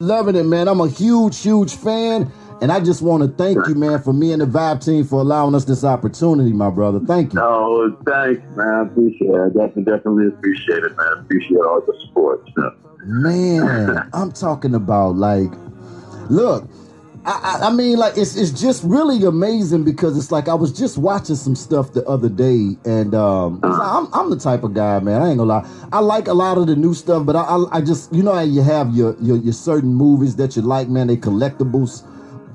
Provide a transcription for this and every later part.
Loving it, man. I'm a huge, huge fan. And I just want to thank you, man, for me and the Vibe team for allowing us this opportunity, my brother. Thank you. Oh, thanks, man. I appreciate it. I definitely, definitely appreciate it, man. Appreciate all the support. Man, I'm talking about like, look, I, I, mean, like it's it's just really amazing because it's like I was just watching some stuff the other day, and um, I'm I'm the type of guy, man. I ain't gonna lie. I like a lot of the new stuff, but I I, I just you know how you have your, your your certain movies that you like, man. They collectibles,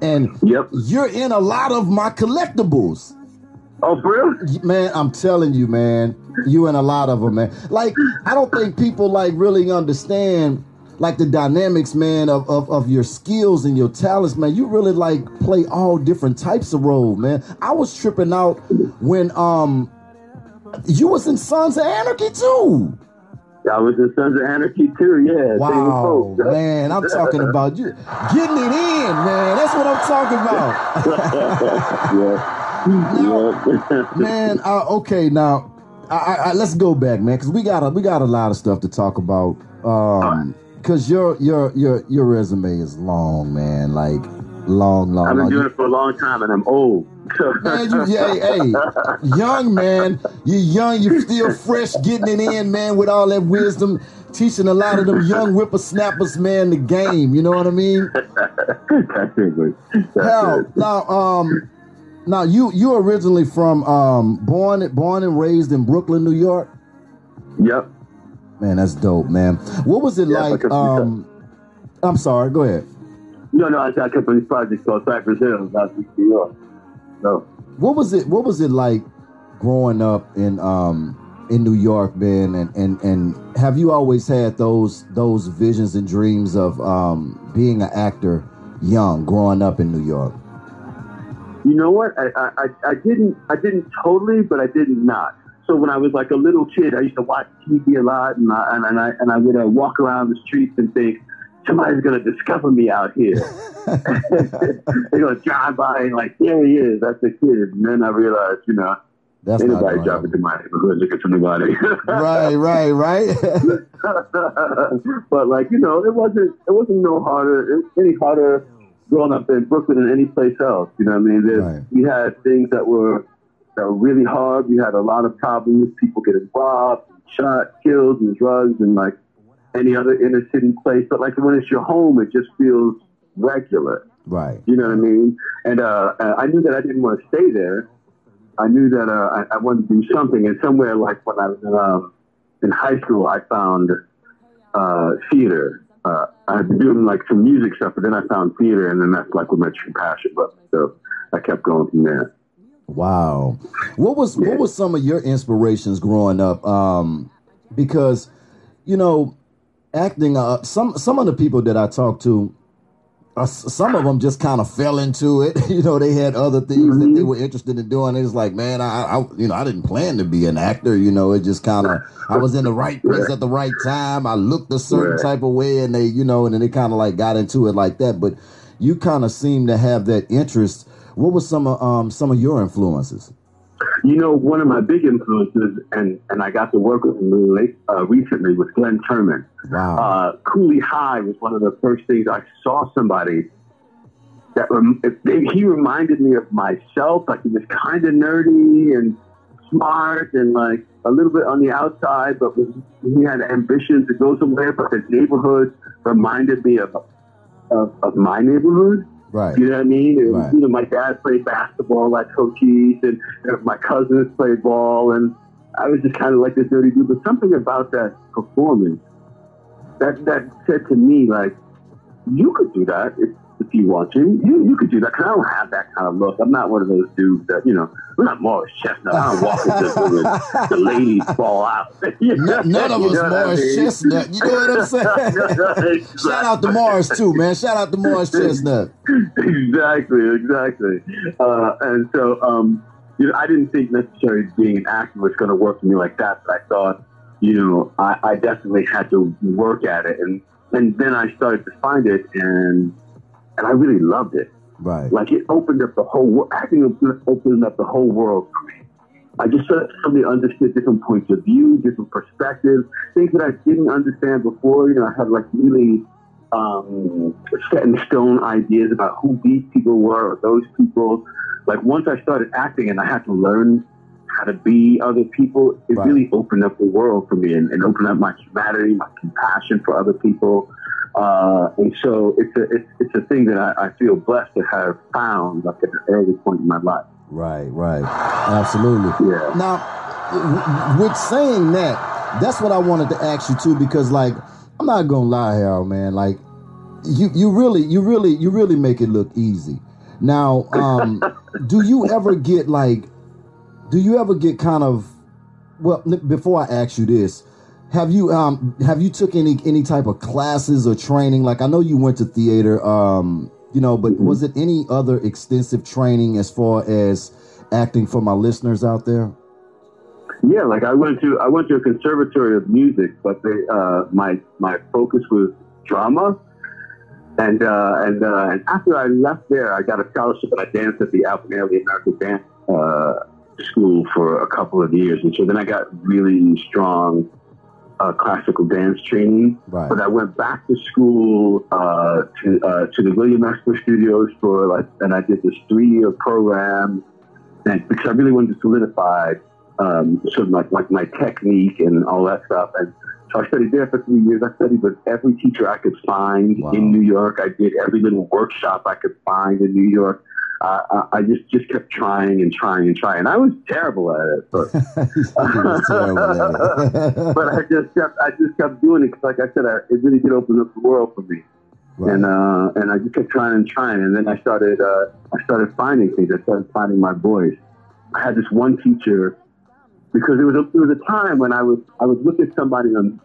and yep. you're in a lot of my collectibles. Oh, for real? Man, I'm telling you, man, you in a lot of them, man. Like I don't think people like really understand like the dynamics, man, of, of, of your skills and your talents, man. You really like play all different types of roles, man. I was tripping out when um you was in Sons of Anarchy too. I was in Sons of Anarchy too, yeah. Wow, man, I'm talking about you getting it in, man. That's what I'm talking about. yeah. now, man, uh, okay, now I, I, let's go back, man, because we got a we got a lot of stuff to talk about. Um, because your your your your resume is long, man. Like long, long. I've been long. doing it for a long time, and I'm old. man, you, yeah, hey, hey, young man, you young, you still fresh, getting it in, man, with all that wisdom, teaching a lot of them young whippersnappers, man, the game. You know what I mean? That's Hell, now, um, now you you originally from um born born and raised in Brooklyn, New York. Yep. Man, that's dope, man. What was it yeah, like? Um, I'm sorry. Go ahead. No, no, I, I kept on these projects called Cypress Hills, out in New York. No. What was it? What was it like growing up in um in New York, man? And and and have you always had those those visions and dreams of um being an actor young, growing up in New York? You know what? I, I, I didn't I didn't totally, but I did not. So when I was like a little kid, I used to watch TV a lot, and I and, and I and I would uh, walk around the streets and think somebody's gonna discover me out here. They're gonna drive by and like, there he is. That's the kid. And then I realized, you know, that's anybody driving to my neighborhood looking for nobody. right, right, right. but like you know, it wasn't it wasn't no harder any harder growing up in Brooklyn than any place else. You know what I mean? Right. We had things that were that were really hard. We had a lot of problems, people getting robbed, shot, killed, and drugs, and like any other inner city place. But like when it's your home, it just feels regular. Right. You know what I mean? And uh, I knew that I didn't want to stay there. I knew that uh, I, I, wanted to do something. And somewhere like when I was in, um, in high school, I found uh, theater. Uh, I had been doing like some music stuff, but then I found theater, and then that's like what my true passion was. So I kept going from there. Wow. What was what was some of your inspirations growing up? Um, because you know, acting. Uh, some some of the people that I talked to, uh, some of them just kind of fell into it. you know, they had other things mm-hmm. that they mm-hmm. were interested in doing. It's like, man, I, I, you know, I didn't plan to be an actor. You know, it just kind of, I was in the right place at the right time. I looked a certain right. type of way, and they, you know, and then they kind of like got into it like that. But you kind of seem to have that interest what were some of um, some of your influences? You know, one of my big influences, and, and I got to work with him late, uh, recently, was Glynn Turman. Wow. Uh, Cooley High was one of the first things I saw somebody that rem- they, he reminded me of myself. Like he was kind of nerdy and smart and like a little bit on the outside, but was, he had ambition to go somewhere. But his neighborhood reminded me of of, of my neighborhood. Right. You know what I mean? And, right. You know, my dad played basketball at Cochise, and my cousins played ball, and I was just kind of like this dirty dude. But something about that performance that that said to me, like, you could do that. It's if you want to. You you could do that. Cause I don't have that kind of look. I'm not one of those dudes that you know. I'm not Morris Chestnut. I don't walk into the, the ladies fall out. None, none of us Morris I mean? Chestnut. You know what I'm saying? Shout out to Morris too, man. Shout out to Morris Chestnut. exactly, exactly. Uh, and so, um, you know, I didn't think necessarily being an actor was going to work for me like that, but I thought, you know, I, I definitely had to work at it, and and then I started to find it, and and I really loved it. Right. Like it opened up the whole world. acting opened up the whole world for me. I just suddenly understood different points of view, different perspectives, things that I didn't understand before. You know, I had like really um, set in stone ideas about who these people were or those people. Like once I started acting and I had to learn how to be other people, it Right. really opened up the world for me and, and opened up my humanity, my compassion for other people. Uh, and so it's a it's, it's a thing that I, I feel blessed to have found like at an early point in my life. Right, right. Absolutely. Yeah. Now, with saying that, that's what I wanted to ask you too, because like, I'm not gonna lie, Harold, man. Like, you you really you really you really make it look easy. Now, um, do you ever get like, do you ever get kind of, well, n- before I ask you this, have you um have you took any any type of classes or training? Like, I know you went to theater, um, you know, but was it any other extensive training as far as acting for my listeners out there? Yeah, like I went to I went to a conservatory of music, but they, uh, my my focus was drama. And uh, and uh, and after I left there, I got a scholarship and I danced at the Alvin Ailey American Dance uh, School for a couple of years, and so then I got really strong uh, classical dance training. Right. But I went back to school uh, to uh, to the William Esper Studios for like, and I did this three year program, and because I really wanted to solidify um, sort of like, like my technique and all that stuff. And so I studied there for three years. I studied with every teacher I could find Wow. in New York. I did every little workshop I could find in New York. Uh, I- just just kept trying and trying and trying. I was terrible at it, but at it. but I just kept I just kept doing it 'cause like I said, I, it really did open up the world for me. Right. And uh, and I just kept trying and trying, and then I started uh, I started finding things. I started finding my voice. I had this one teacher because there was a, there was a time when I was I would look at somebody on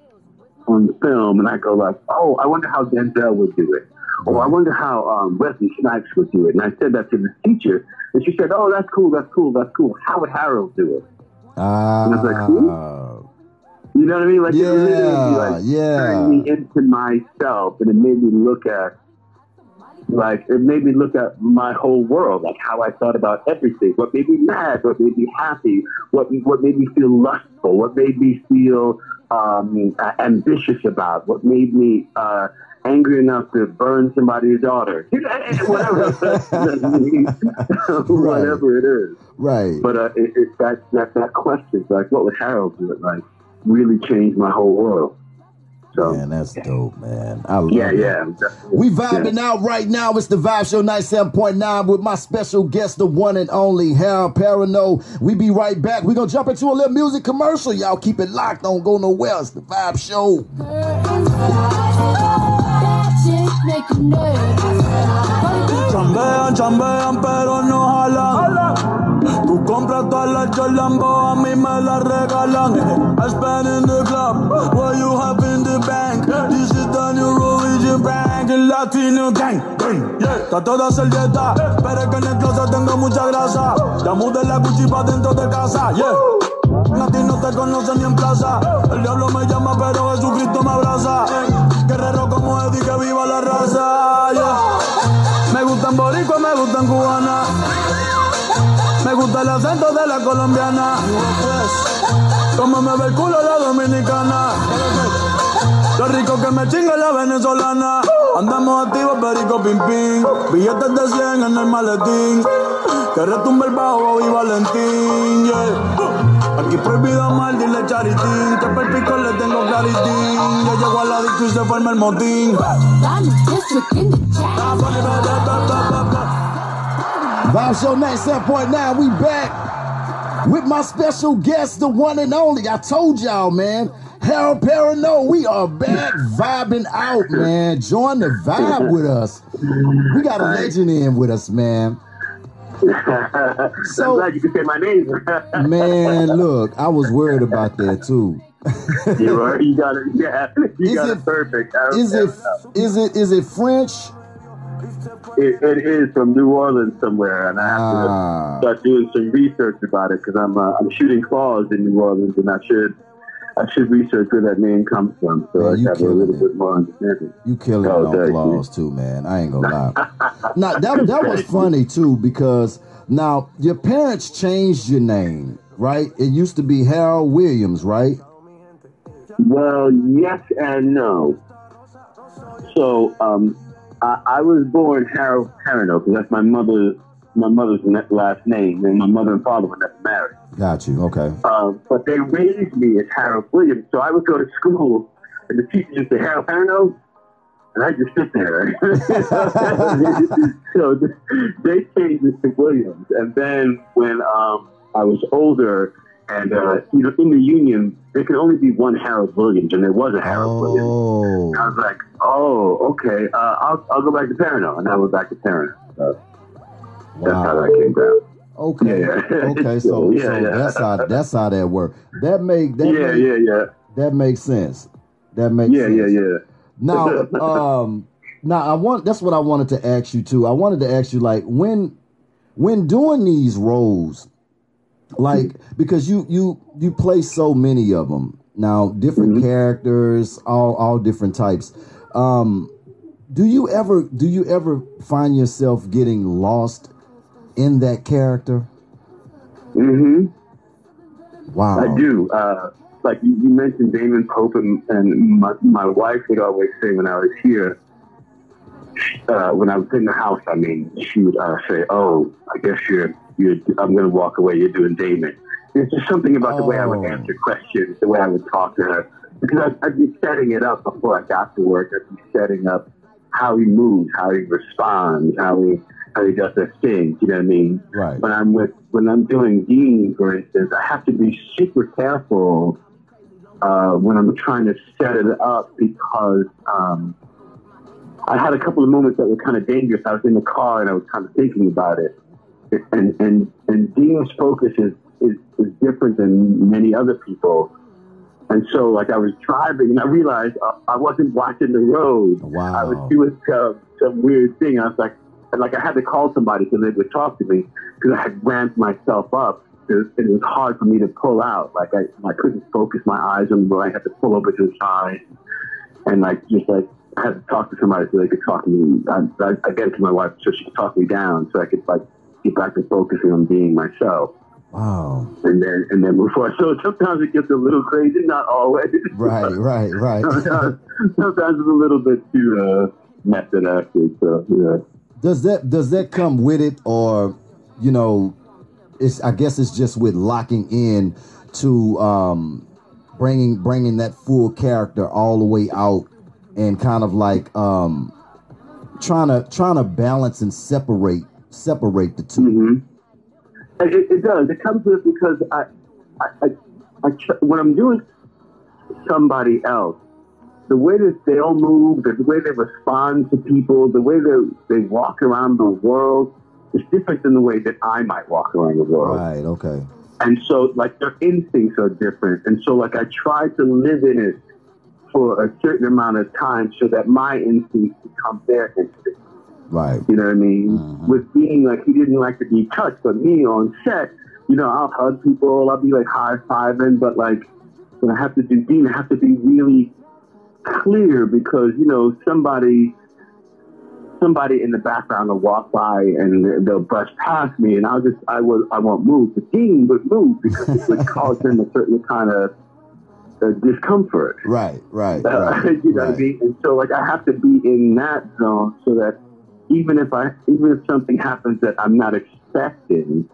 on film and I go like, oh, I wonder how Denzel would do it, or I wonder how um, Wesley Snipes would do it. And I said that to the teacher, and she said, oh, that's cool, that's cool, that's cool. How would Harold do it? Ah, And I was like, who? You know what I mean? Like it Yeah, literally like yeah. turned me into myself, and it made me look at like it made me look at my whole world, like how I thought about everything. What made me mad? What made me happy? What what made me feel lustful? What made me feel um, ambitious about? What made me uh, angry enough to burn somebody's daughter? whatever, whatever it is. right. But uh, it, it, that, that that question, like, what would Harold do? It like really changed my whole world. So Man, that's dope, man. I love yeah, it. yeah. We vibing out right now. It's the Vibe Show 97.9 with my special guest, the one and only Harold Perrineau. We be right back. we going to jump into a little music commercial. Y'all keep it locked. Don't go nowhere. It's the Vibe Show. Chambean, chambean, pero no jalan. Tú compras todas las Jolambo, a mí me las regalan. I spend in the club, what you have in the bank. This is the new religion bank, el Latino gang. gang, Yeah, está toda servieta, pero es que en el closet tengo mucha grasa. Ya mudé la Gucci pa' dentro de casa, yeah. A no te conocen ni en plaza. El diablo me llama, pero Jesucristo me abraza. Guerrero como Eddie, que viva la raza. yeah. Me gustan boricua, me gustan cubana. Me gusta el acento de la colombiana. Como me ve el culo la dominicana. Lo rico que me chinga la venezolana. Andamos activos, perico pim pim. Billetes de 100 en el maletín. Que retumbe el bajo y Valentín. yeah. Aquí prohibido mal, dile charitín. Que per pico le tengo claritín. Yo llego a la disco y se forma el motín. Vibe Show 97.9. We back with my special guest, the one and only. I told y'all, man. Harold Perrineau, we are back vibing out, man. Join the vibe with us. We got a legend in with us, man. I'm glad you could say my name. Man, look, I was worried about that too. you are. You got it. Yeah, you Is got it- it, perfect. I- Is it is it is it French? It, it is from New Orleans somewhere, and I have Ah. to start doing some research about it because I'm uh, I'm shooting claws in New Orleans, and I should I should research where that name comes from so Man, I have a little it. bit more understanding. You killing Oh, on claws too, man. I ain't gonna lie. now that that was funny too because now your parents changed your name, right? It used to be Harold Williams, right? Well, yes and no. So um, I, I was born Harold Perrineau because that's my mother's my mother's last name, and my mother and father were never married. Got you. Okay. Uh, but they raised me as Harold Williams, so I would go to school, and the teacher would say Harold Perrineau, and I just sit there. so they changed it to Williams, and then when um, I was older, and uh, you know, in the union, there could only be one Harold Williams, and there was a Harold oh. Williams. I was like, oh, okay, uh, I'll, I'll go back to Perrineau, and I went back to Perrineau. So wow. That's how that came down. Okay. Yeah. okay. So, yeah, so yeah. that's how that's how that worked. That make that yeah make, yeah yeah that makes sense. That makes yeah sense. yeah yeah. Now, um, now I want that's what I wanted to ask you too. I wanted to ask you like when when doing these roles, like because you you you play so many of them now, different mm-hmm. characters, all all different types. Um, do you ever do you ever find yourself getting lost in that character? Mm-hmm. Wow. I do. Uh, like you, you, mentioned Damon Pope and, and my, my, wife would always say when I was here, uh, when I was in the house, I mean, she would uh, say, "Oh, I guess you're, you're. I'm going to walk away. You're doing Damon." There's just something about oh. the way I would oh. answer questions, the way I would talk to her, because I'd, I'd be setting it up before I got to work. I'd be setting up how he moves, how he responds, how he how he does his thing. You know what I mean? Right. When I'm with when I'm doing Dean, for instance, I have to be super careful uh, when I'm trying to set it up because um, I had a couple of moments that were kind of dangerous. I was in the car and I was kind of thinking about it, and and and Dean's focus is is, is different than many other people. And so, like, I was driving and I realized I, I wasn't watching the road. Wow. I was doing some, some weird thing. I was like, and like I had to call somebody so they would talk to me because I had ramped myself up. It, it was hard for me to pull out. Like I, I couldn't focus my eyes on where I had to pull over to the side, and like just like I had to talk to somebody so they could talk to me. I, I, I get it to my wife so she could talk me down so I could like get back to focusing on being myself. Wow. And then and then before so sometimes it gets a little crazy, not always. Right, right, right. sometimes, sometimes it's a little bit too uh, method acted. So yeah does that does that come with it or you know it's i guess it's just with locking in to um bringing bringing that full character all the way out and kind of like um trying to trying to balance and separate separate the 2 mm-hmm. it, it, does it comes with because I, I, I, I when i'm doing somebody else the way that they'll move, the way they respond to people, the way they they walk around the world is different than the way that I might walk around the world. Right. Okay. And so, like, their instincts are different. And so, like, I try to live in it for a certain amount of time so that my instincts become their instincts. Right. You know what I mean? Mm-hmm. With being like, he didn't like to be touched, but me on set, you know, I'll hug people, I'll be like high fiving, but like, when I have to do Dean, I have to be really clear because you know somebody somebody in the background will walk by and they'll brush past me and I'll just I will I won't move. The team would move because it would cause them a certain kind of uh, discomfort. Right, right, uh, right. you know right. what I mean? And so like I have to be in that zone so that even if I even if something happens that I'm not expecting,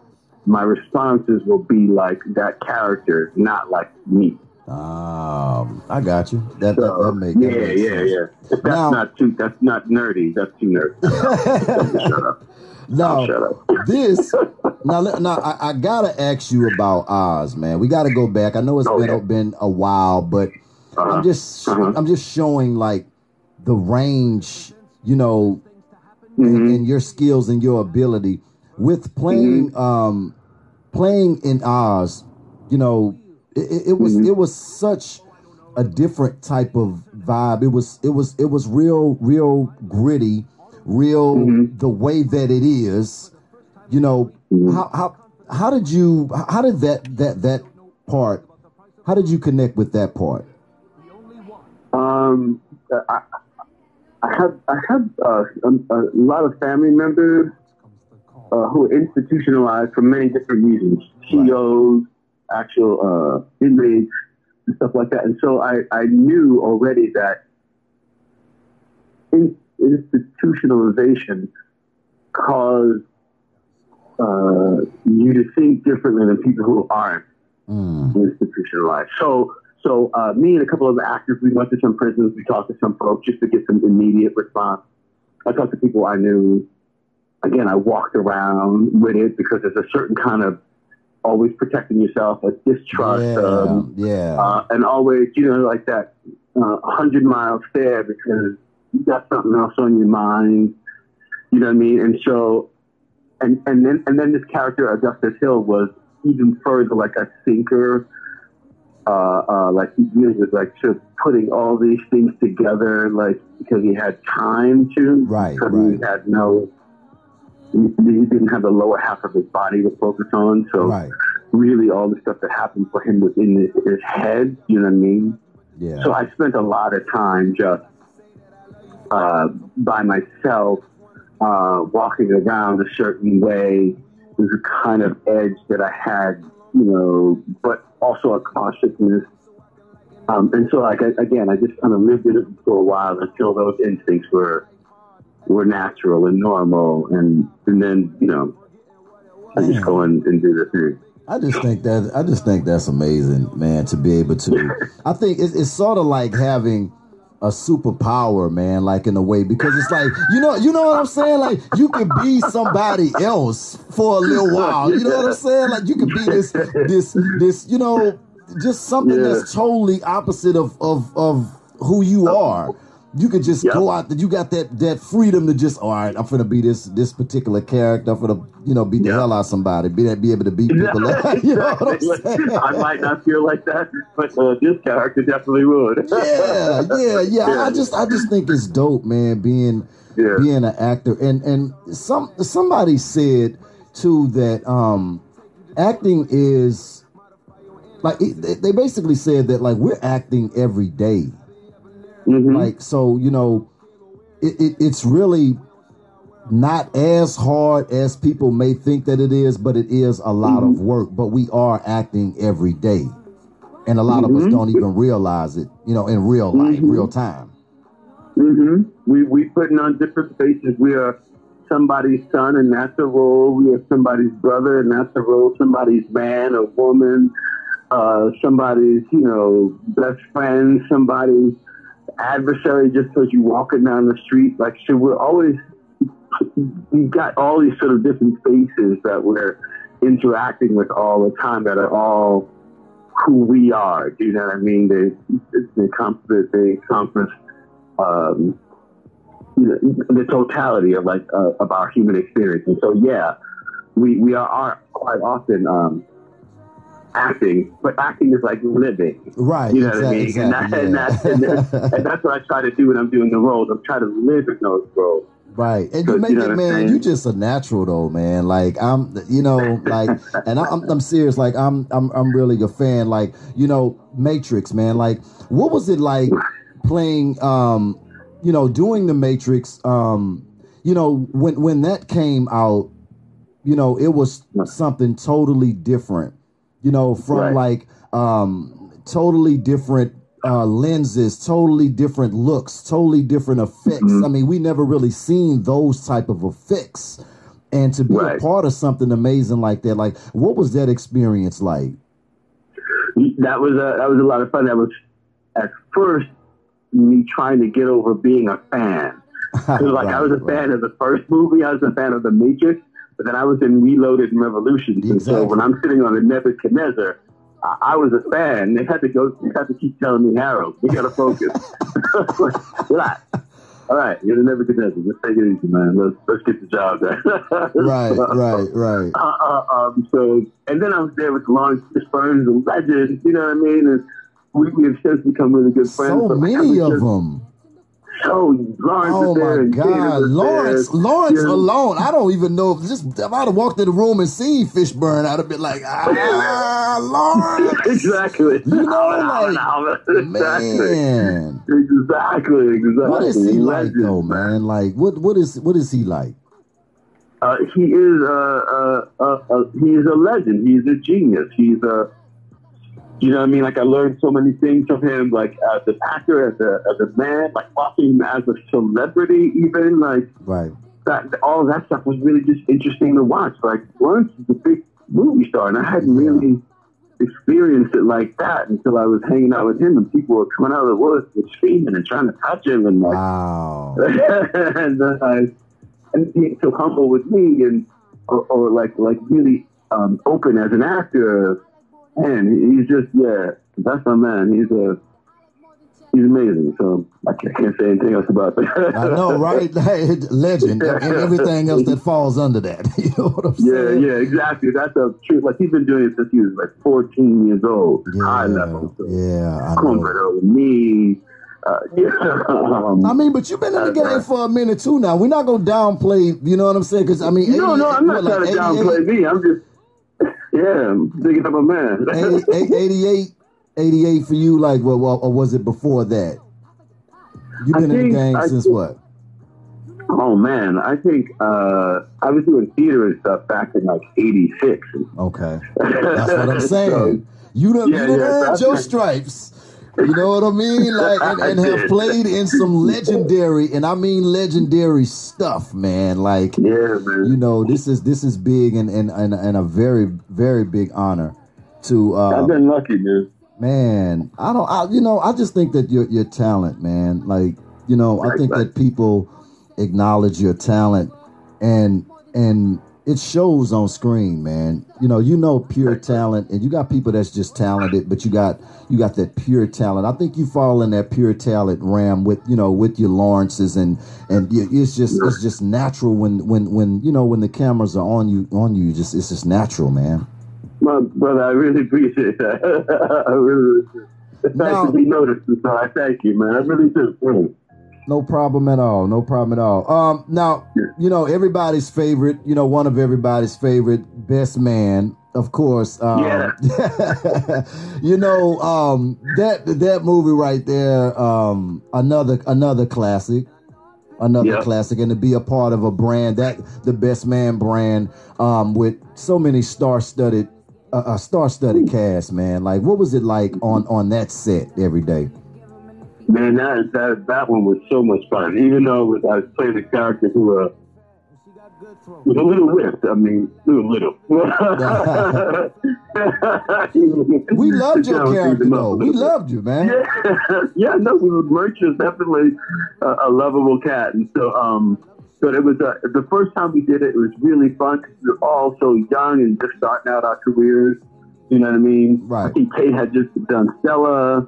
my responses will be like that character, not like me. Um, I got you. That so, that, that makes yeah, that makes yeah, sense. yeah. If that's now, not too that's not nerdy. That's too nerdy. shut up. Now, shut up. this now now I, I, gotta ask you about Oz, man. We gotta go back. I know it's okay. been been a while, but uh-huh. I'm just uh-huh. I'm just showing like the range, you know, mm-hmm. and, and, your skills and your ability with playing mm-hmm. um playing in Oz. You know, it, it was mm-hmm. it was such a different type of vibe. It was it was it was real real gritty, real mm-hmm. the way that it is. You know mm-hmm. how how how did you how did that that that part how did you connect with that part? Um, I, I have I have uh, a, a, lot of family members uh, who are institutionalized for many different reasons. COs, actual uh, inmates and stuff like that. And so I, I knew already that in, institutionalization caused uh, you to think differently than people who aren't Mm. institutionalized. So, so uh, me and a couple of actors, we went to some prisons. We talked to some folks just to get some immediate response. I talked to people I knew. Again, I walked around with it because there's a certain kind of always protecting yourself, a distrust, Yeah, um, yeah. uh, and always, you know, like that uh, hundred mile stare because you got something else on your mind. You know what I mean? And so, and and then and then this character Augustus Hill was even further like a thinker. Uh, uh, like he really was like just putting all these things together, like because he had time to, Right, because right. he had no, he, he didn't have the lower half of his body to focus on. So right. really, all the stuff that happened for him was in his, his head. You know what I mean? Yeah. So I spent a lot of time just uh, by myself, uh, walking around a certain way. There's a kind of edge that I had, you know, but also a cautiousness. Um, and so, like I, again, I just kind of lived in it for a while until those instincts were were natural and normal, and and then you know, I just go and, and do the thing. I just think that I just think that's amazing, man. To be able to, I think it's, it's sort of like having a superpower, man. Like in a way, because it's like you know, you know what I'm saying. Like you can be somebody else for a little while. You know what I'm saying? Like you can be this, this, this. You know, just something Yeah. that's totally opposite of of of who you are. You could just Yep. go out there. You got that that freedom to just. All right, I'm gonna be this this particular character. I'm gonna you know beat the Yep. hell out of somebody. Be be able to beat people. up. you know what I'm Exactly. I might not feel like that, but uh, this character definitely would. yeah, yeah, yeah. I just I just think it's dope, man, being Yeah. being an actor. And and some somebody said too that um acting is like it, they basically said that like we're acting every day. Mhm. Like so, you know, it, it it's really not as hard as people may think that it is, but it is a lot of work. But we are acting every day. And a lot of us Mhm. don't even realize it, you know, in real life, Mhm. real time. hmm We we putting on different faces. We are somebody's son, and that's a role. We are somebody's brother, and that's a role. Somebody's man or woman. Uh, somebody's you know best friend. Somebody's adversary. Just because you're walking down the street, like so, we're always we've got all these sort of different faces that we're interacting with all the time that are all who we are. Do you know what I mean? They they encompass they encompass um, you the totality of like uh, of our human experience. And so, yeah, we we are, are quite often um, acting, but acting is like living. Right. You know what I mean? exactly, and, that, and, that's, and, that's, and that's what I try to do when I'm doing the roles. I'm trying to live in those roles. Right, and you make you know it, man. You just a natural though, man. Like I'm, you know, like, and I'm, I'm serious. Like I'm, I'm, I'm really a fan. Like you know, Matrix, man. Like, what was it like playing? Um, you know, doing the Matrix. Um, you know, when when that came out, you know, it was something totally different. You know, from Right. like um, totally different uh, lenses, totally different looks, totally different effects. Mhm. I mean, we never really seen those type of effects. And to be a part of something amazing like that, like what was that experience like? That was a that was a lot of fun. That was at first me trying to get over being a fan. Like I was a fan of the first movie. I was a fan of the Matrix, but then I was in Reloaded and Revolutions. And so when I'm sitting on the Nebuchadnezzar, I, I was a fan. They had to go. They had to keep telling me, Harold, we got to focus. Relax. All right, you're the Nebuchadnezzar. Let's take it easy, man. Let's let's get the job done. right, right, right. Uh, uh, um, so, and then I was there with Laurence Fishburne, the legend. You know what I mean? And we, we have since become really good friends. So many of just- them. So Laurence Oh my God, Laurence! there. Laurence Yeah. alone, I don't even know if just if I'd have walked in the room and seen Fishburne, I'd have been like, ah, Laurence, exactly. You know, like, exactly. man. Exactly, exactly. What is he like Legend, though, man? Like, what what is what is he like? Uh, he is uh, uh, uh, uh, he is a legend. He's a genius. He's a You know what I mean? Like I learned so many things from him, like as an actor, as a as a man, like watching him as a celebrity, even like Right. that. All that stuff was really just interesting to watch. Like Laurence is a big movie star, and I hadn't really experienced it like that until I was hanging out with him, and people were coming out of the woods and screaming and trying to touch him, and like Wow. and uh, and being so humble with me and or, or like like really um, open as an actor. Man, he's just yeah, that's my man. He's a he's amazing. So I can't, can't say anything else about that. I know, right? Legend, and everything else that falls under that. You know what I'm Yeah, saying? yeah, yeah, exactly. That's a truth. Like he's been doing it since he was like 14 years old, high level. So, yeah, I know. Me. Uh, yeah. Um, I mean, but you've been in the game for a minute too now. We're not gonna downplay, you know what I'm saying? Because I mean, no, no, I'm not what, trying to like downplay me. I'm just, yeah, I'm digging up a man. 88, 88, 88 for you, like, what, what, or was it before that? You've been in the game I since think- what? oh man, I think uh, I was doing theater and stuff back in like '86. Okay, that's what I'm saying. So, You done, Yeah, you done yeah, that's your stripes. You know what I mean? Like, and, and have played in some legendary, and I mean legendary stuff, man. Like, yeah, man. you know, this is this is big and and and, and a very very big honor to uh, I've been lucky, man. man i don't I, you know i just think that your your talent man like you know i think that people acknowledge your talent and and it shows on screen man you know you know pure talent and you got people that's just talented but you got you got that pure talent i think you fall in that pure talent ram with you know with your laurences and and it's just it's just natural when when when you know when the cameras are on you on you just it's just natural man My brother, I really appreciate that. I really appreciate it. The fact No. to be noticed, so I thank you, man. I really do. No problem at all. No problem at all. Um, now, you know, everybody's favorite, you know, one of everybody's favorite best man, of course. Um, Yeah. you know, um, that that movie right there, um, another another classic. Another Yeah. classic, and to be a part of a brand that the best man brand, um, with so many star-studded, uh, a star-studded cast, man. Like, what was it like on on that set every day? Man, that, that that one was so much fun. Even though it was, I playing a character who uh, was a little whipped. I mean, little little. We loved your character, though. We loved you, man. Yeah, yeah. No, we were Murch was definitely a, a lovable cat, and so um, but it was uh, the first time we did it. It was really fun because we were all so young and just starting out our careers. You know what I mean? Right. I think Taye had just done Stella.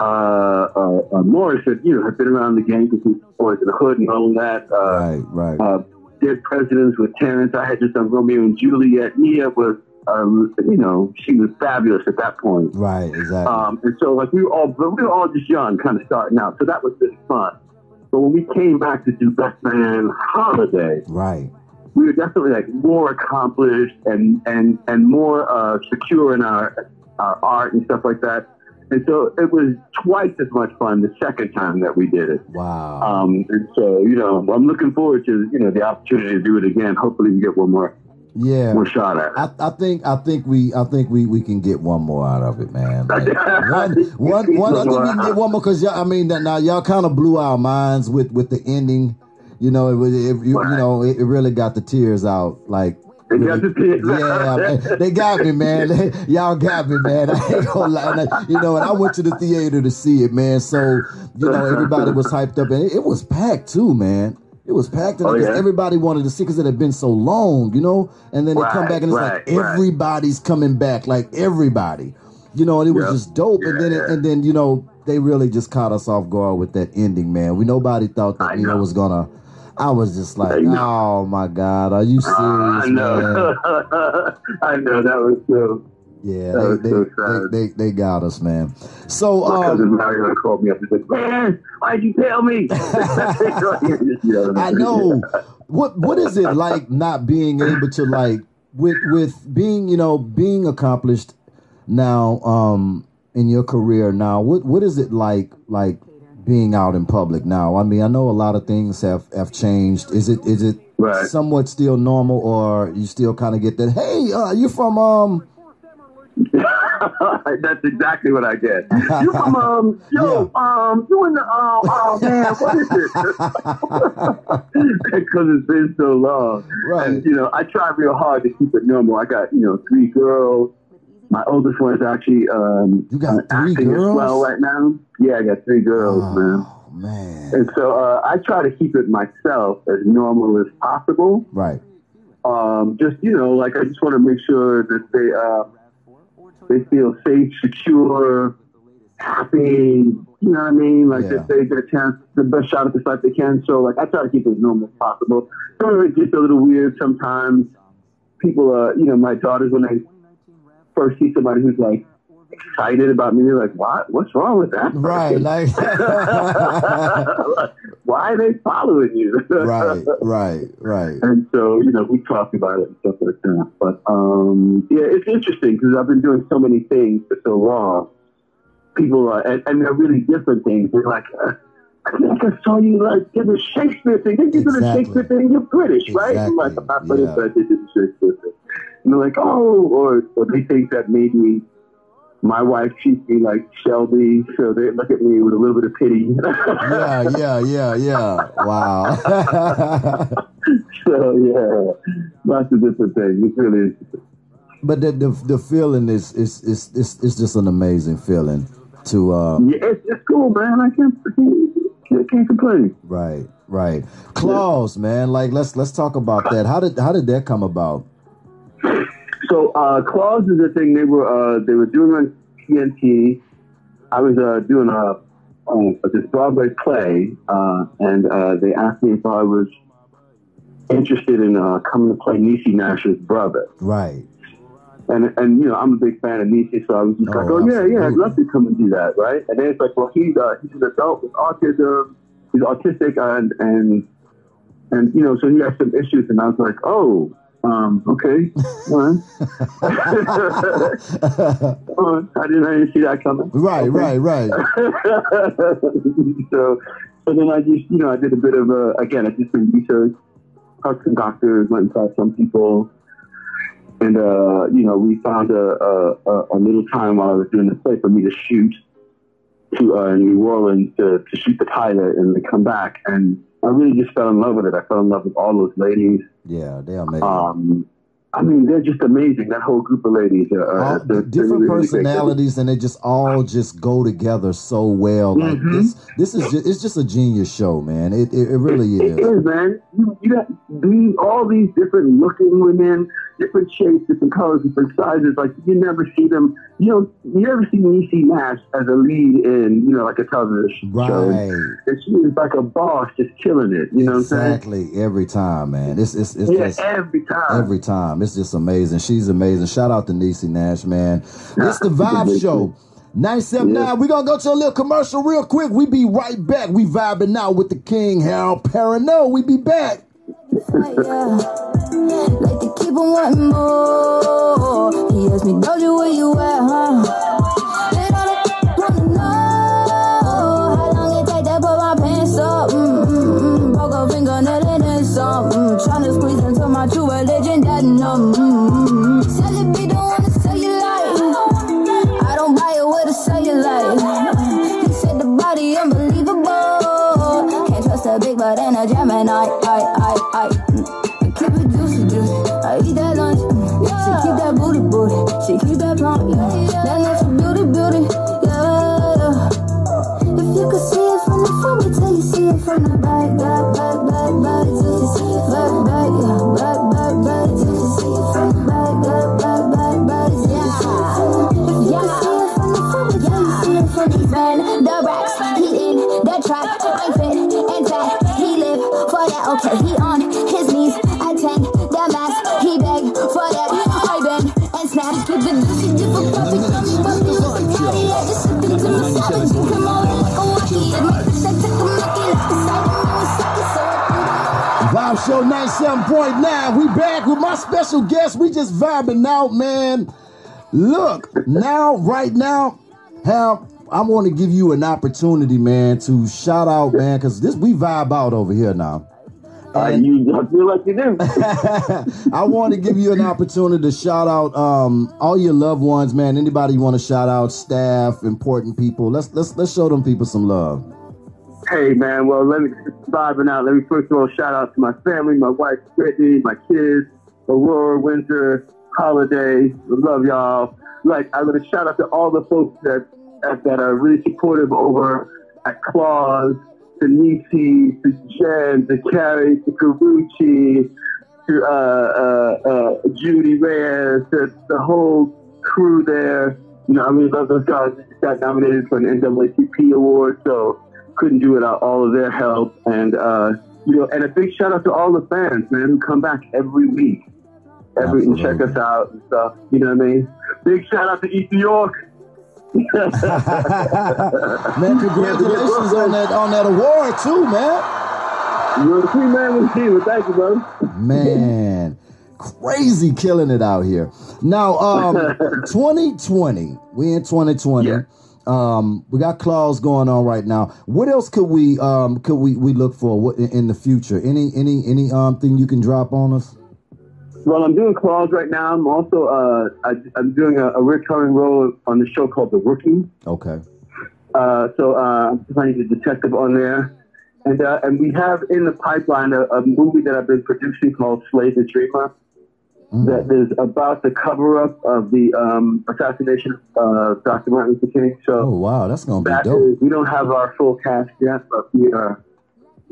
Uh, uh, uh, Morris had, you know, had been around the game because he was in the Hood and all of that. Uh, Right, right. uh, Dead Presidents with Terrence. I had just done Romeo and Juliet. Mia was, um, you know, she was fabulous at that point. Right, exactly. Um, and so, like, we were all, we were all just young, kind of starting out. So that was just fun. But when we came back to do Best Man Holiday, right. we were definitely like more accomplished and and and more uh, secure in our our art and stuff like that. And so it was twice as much fun the second time that we did it. Wow. Um, and so you know, I'm looking forward to you know the opportunity to do it again. Hopefully, we get one more yeah. more shot at it. I, I think I think we I think we, we can get one more out of it, man. Like, I one, one, one, I think we can get one more because y'all. I mean, that now y'all kind of blew our minds with with the ending. You know, it, was- you, you know, it, it really got the tears out. Like, They got yeah, they got me, man. y'all got me, man. I ain't gonna lie. You know, and I went to the theater to see it, man. So you know, everybody was hyped up, and it, it was packed too, man. It was packed, and Oh, yeah? everybody wanted to see because it had been so long, you know. And then they come back, and it's right, like right. everybody's coming back, like everybody, you know. And it was Yep. just dope. and then, Yeah. and then, you know, they really just caught us off guard with that ending, man. We nobody thought that I you know know. was gonna. I was just like, oh my god, are you serious, Uh, I man? know. I know that was so. Yeah, That they, so they, sad. they, they, they got us, man. So, My um, cousin Mario called me up and said, "Man, why'd you tell me?" I know. What what is it like not being able to like with with being you know being accomplished now um in your career now? What what is it like like being out in public now? I mean, I know a lot of things have have changed. Is it is it Right. somewhat still normal, or you still kind of get that? Hey, uh, you from um? That's exactly what I get. You from um, yo, yeah. um, you in the um, oh man, what is it? Because it's been so long, right? And, you know, I try real hard to keep it normal. I got you know three girls. My oldest one is actually um, you got three acting girls? as well right now. Yeah, I got three girls, oh, man. Man. And so uh, I try to keep it myself as normal as possible. Right. Um, just you know, like I just want to make sure that they uh, they feel safe, secure, happy. You know what I mean? Like yeah. that they get a chance, the best shot at this life they can. So like I try to keep it as normal as possible. Some of it gets a little weird sometimes. People, uh, you know, my daughters when they first see somebody who's like excited about me. They're like, "What? What's wrong with that?" Right, like, why are they following you? right, right, right. And so, you know, we talk about it and stuff like that. But um, yeah, it's interesting because I've been doing so many things for so long. People are, and, and they're really different things. They're like. Uh, I think I saw you like did the Shakespeare thing. Did exactly. the Shakespeare thing. You're British, right? Exactly. I'm like, I'm not British, yeah. but I did the Shakespeare thing. And they're like, oh, or, or they think that maybe my wife treats me like Shelby, so they look at me with a little bit of pity. yeah, yeah, yeah, yeah. Wow. so yeah, lots of different things. It's really. But the the, the feeling is is is is it's just an amazing feeling to. Uh, yeah, it's, it's cool, man. I can't I can't, can't complain. Right, right. Claws, yeah. man. Like let's let's talk about that. How did how did that come about? So uh, Claws is the thing they were uh, they were doing on TNT. I was uh, doing a um, this Broadway play, uh, and uh, they asked me if I was interested in uh, coming to play Niecy Nash's brother. Right. And and you know I'm a big fan of Niecy, so I was just oh, like, oh absolutely. yeah, yeah, I'd love to come and do that, right? And then it's like, well, he's uh, he's an adult with autism, he's autistic, and and and you know, so he has some issues, and I was like, oh, um, okay. All right. I didn't, I didn't see that coming. Right, okay. right, right. so, so then I just, you know, I did a bit of a, again, I just did research, talked to some doctors, went and saw some people. And, uh, you know, we found a, a, a little time while I was doing the play for me to shoot to uh, New Orleans to, to shoot the pilot and to come back. And I really just fell in love with it. I fell in love with all those ladies. Yeah, they are amazing. Um, I mean, they're just amazing. That whole group of ladies are, all, they're, different they're really personalities, and they just all just go together so well. Like mm-hmm. this, this is just, it's just a genius show, man. It it, it really is. It is, man. You, you got these all these different looking women different shapes, different colors, different sizes. Like you never see them. You know, you never see Niecy Nash as a lead in you know like a television right. show. And she is like a boss, just killing it. You know what I'm saying? exactly every time, man. It's it's, it's yeah, just, every time. Every time, it's just amazing. She's amazing. Shout out to Niecy Nash, man. It's the Vibe Show. 979. Yeah. We're going to go to a little commercial real quick. We be right back. We vibing now with the King, Harold Perrineau. We be back. Like to keep on wanting more. He asked me, Doja, where you at, huh? And I wanna know how long it take to put my pants up. Mm-mm-mm. Broke a fingernail and then some. Mm, tryna squeeze into my true religion, that numb. Mm-mm. Celebrate, 97.9. We back with my special guest. We just vibing out, man. Look, now, right now, how I want to give you an opportunity, man, to shout out, man, because this we vibe out over here now. Uh, you I feel like you do. I want to give you an opportunity to shout out um, all your loved ones, man. Anybody you want to shout out, staff, important people. Let's let's let's show them people some love. Hey man, well let me vibing out. Let me first of all shout out to my family, my wife Brittany, my kids, Aurora, Wynter, Holiday. Love y'all. Like I'm gonna shout out to all the folks that that, are really supportive over at Claws, to Niecy, to Jen, to Carrie, to Karrueche, to uh, uh, uh, Judy Reyes, to the whole crew there. You know, I mean, those those guys got nominated for an NAACP award, so couldn't do without all of their help. And uh, you know, and a big shout out to all the fans, man, who come back every week, every and check us out and stuff. You know what I mean? Big shout out to East New York. man, congratulations on that on that award too, man. You're a queen man with you. Thank you, brother. Man, crazy killing it out here. Now, um, 2020, we in 2020. Yeah. Um, we got Claws going on right now. What else could we um could we we look for what, in the future? Any any any um thing you can drop on us? Well, I'm doing Claws right now. I'm also uh, I, I'm doing a, a recurring role on the show called The Rookie. Okay. Uh, so uh, I'm playing the detective on there, and uh, and we have in the pipeline a, a movie that I've been producing called Slay the Dreamer. Mm. That is about the cover up of the um, assassination of Dr. Martin Luther King. So Oh wow, that's gonna be dope. is- we don't have our full cast yet, but we are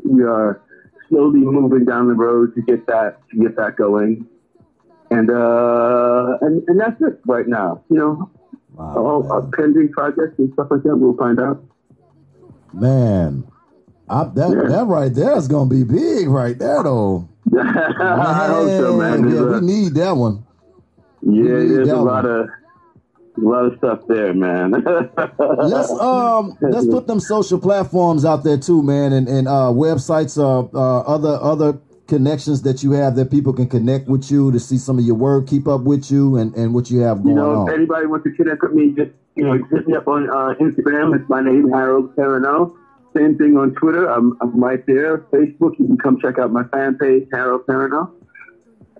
we are slowly moving down the road to get that to get that going. And uh and, and that's it right now. You know, Wow, all man. pending projects and stuff like that. We'll find out. man. I, that Yeah. that right there is gonna be big right there though. I hope so, man. Yeah, we need that one. yeah, there's a one. lot of a lot of stuff there, man. Let's um let's put them social platforms out there too, man, and and uh, websites, uh, uh, other other connections that you have that people can connect with you to see some of your work, keep up with you, and and what you have going on. You know, if anybody wants to connect with me, just you know, hit me up on uh, Instagram. It's my name, Harold Perrineau. Same thing on Twitter. I'm, I'm right there. Facebook, you can come check out my fan page, Harold Perrineau.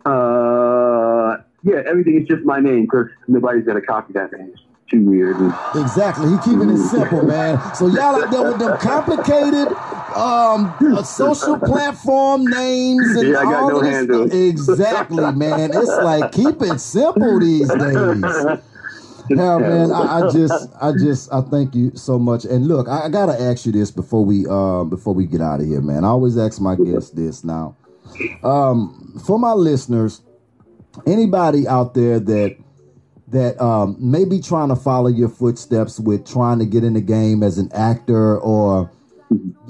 Uh, yeah, everything is just my name because nobody's gonna copy that name. It's too weird. And, Exactly, he keeping it simple, man. So y'all out there with them complicated um social platform names and Yeah, all no this handle. stuff. Exactly, man. It's like keep it simple these days. Yeah, man. I, I just, I just, I thank you so much. And look, I, I gotta ask you this before we, um, before we get out of here, man. I always ask my guests this now. Um, for my listeners, anybody out there that that um, may be trying to follow your footsteps with trying to get in the game as an actor, or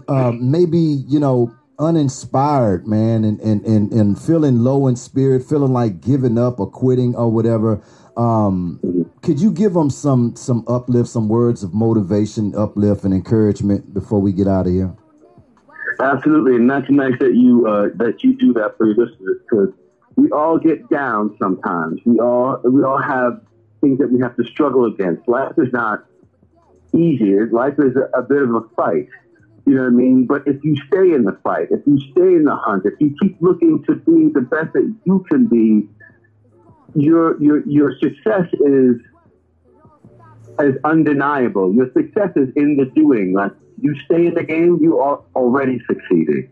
um, maybe you know uninspired, man, and, and and and feeling low in spirit, feeling like giving up or quitting or whatever. Um, could you give them some some uplift, some words of motivation, uplift, and encouragement before we get out of here? Absolutely, and that's nice that you uh, that you do that for your listeners because we all get down sometimes. We all we all have things that we have to struggle against. Life is not easy. Life is a, a bit of a fight. You know what I mean? But if you stay in the fight, if you stay in the hunt, if you keep looking to be the best that you can be, your your your success is is undeniable. Your success is in the doing. Like you stay in the game, you are already succeeding.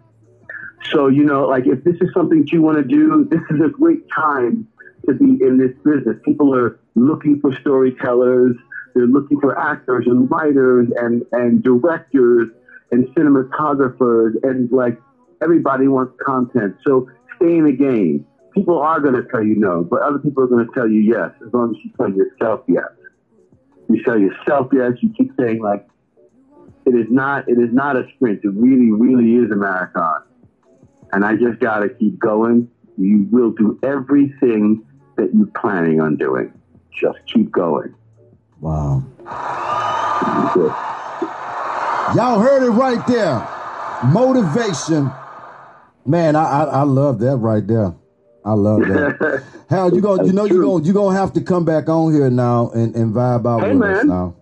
So, you know, like if this is something that you want to do, this is a great time to be in this business. People are looking for storytellers, they're looking for actors and writers and, and directors and cinematographers and like everybody wants content. So stay in the game. People are going to tell you no, but other people are going to tell you yes, as long as you tell yourself yes. You tell yourself yes, you keep saying like, it is not, it is not a sprint. It really, really is a marathon. And I just got to keep going. You will do everything that you're planning on doing. Just keep going. Wow. Y'all heard it right there. Motivation. Man, I, I I love that right there. I love that. Hal, you going you know you going you gonna have to come back on here now and, and vibe out Hey, with us man. now.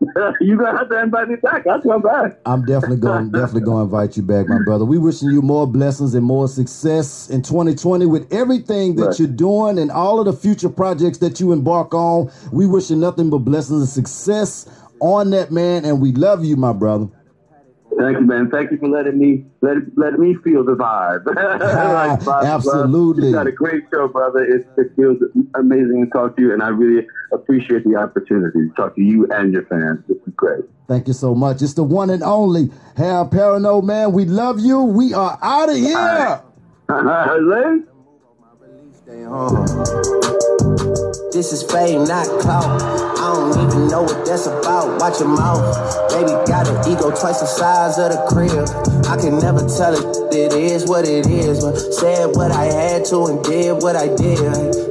you gonna have to invite me back. I'll come back. I'm definitely going definitely going to invite you back, my brother. We wishing you more blessings and more success in 2020 with everything that Right. you're doing and all of the future projects that you embark on. We wish you nothing but blessings and success on that, man. And we love you, my brother. Thank you, man. Thank you for letting me let letting me feel the vibe. Like, ah, vibe, Absolutely. You got a great show, brother. It, it feels amazing to talk to you, and I really appreciate the opportunity to talk to you and your fans. This is great. Thank you so much. It's the one and only Harold Perrineau, man. We love you. We are out of here. Stay home. Uh, this is fame, not clout. I don't even know what that's about. Watch your mouth. Baby got an ego twice the size of the crib. I can never tell it. It is what it is. But said what I had to and did what I did.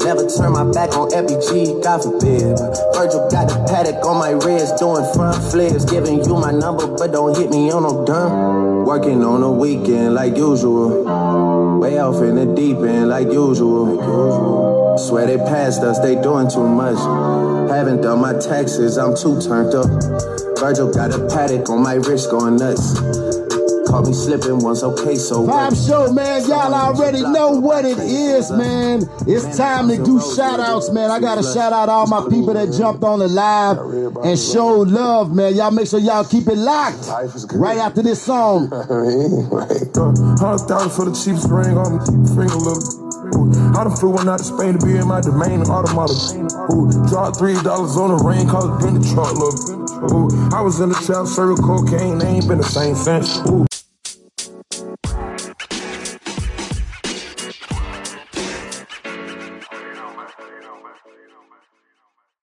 Never turn my back on FBG, God forbid. Virgil got the Patek on my wrist, doing front flips. Giving you my number, but don't hit me on no dumb. Working on a weekend like usual. Way off in the deep end like usual. Swear they passed us, they doing too much. Haven't done my taxes, I'm too turned up. Virgil got a Patek on my wrist going nuts. Caught me slipping once, okay, so what? Vibe show, man. Y'all already know what it is, man. It's time to do shout outs, man. I got to shout out all my people that jumped on the live and showed love, man. Y'all make sure y'all keep it locked right after this song. Hundred thousand for the cheapest ring on the finger, little. Ooh, I done flew one out to Spain to be in my domain automata. Ooh, dropped three dollars on the rain, cause it been the truck, little. Ooh, I was in the trap, serving cocaine, they ain't been the same since. Ooh,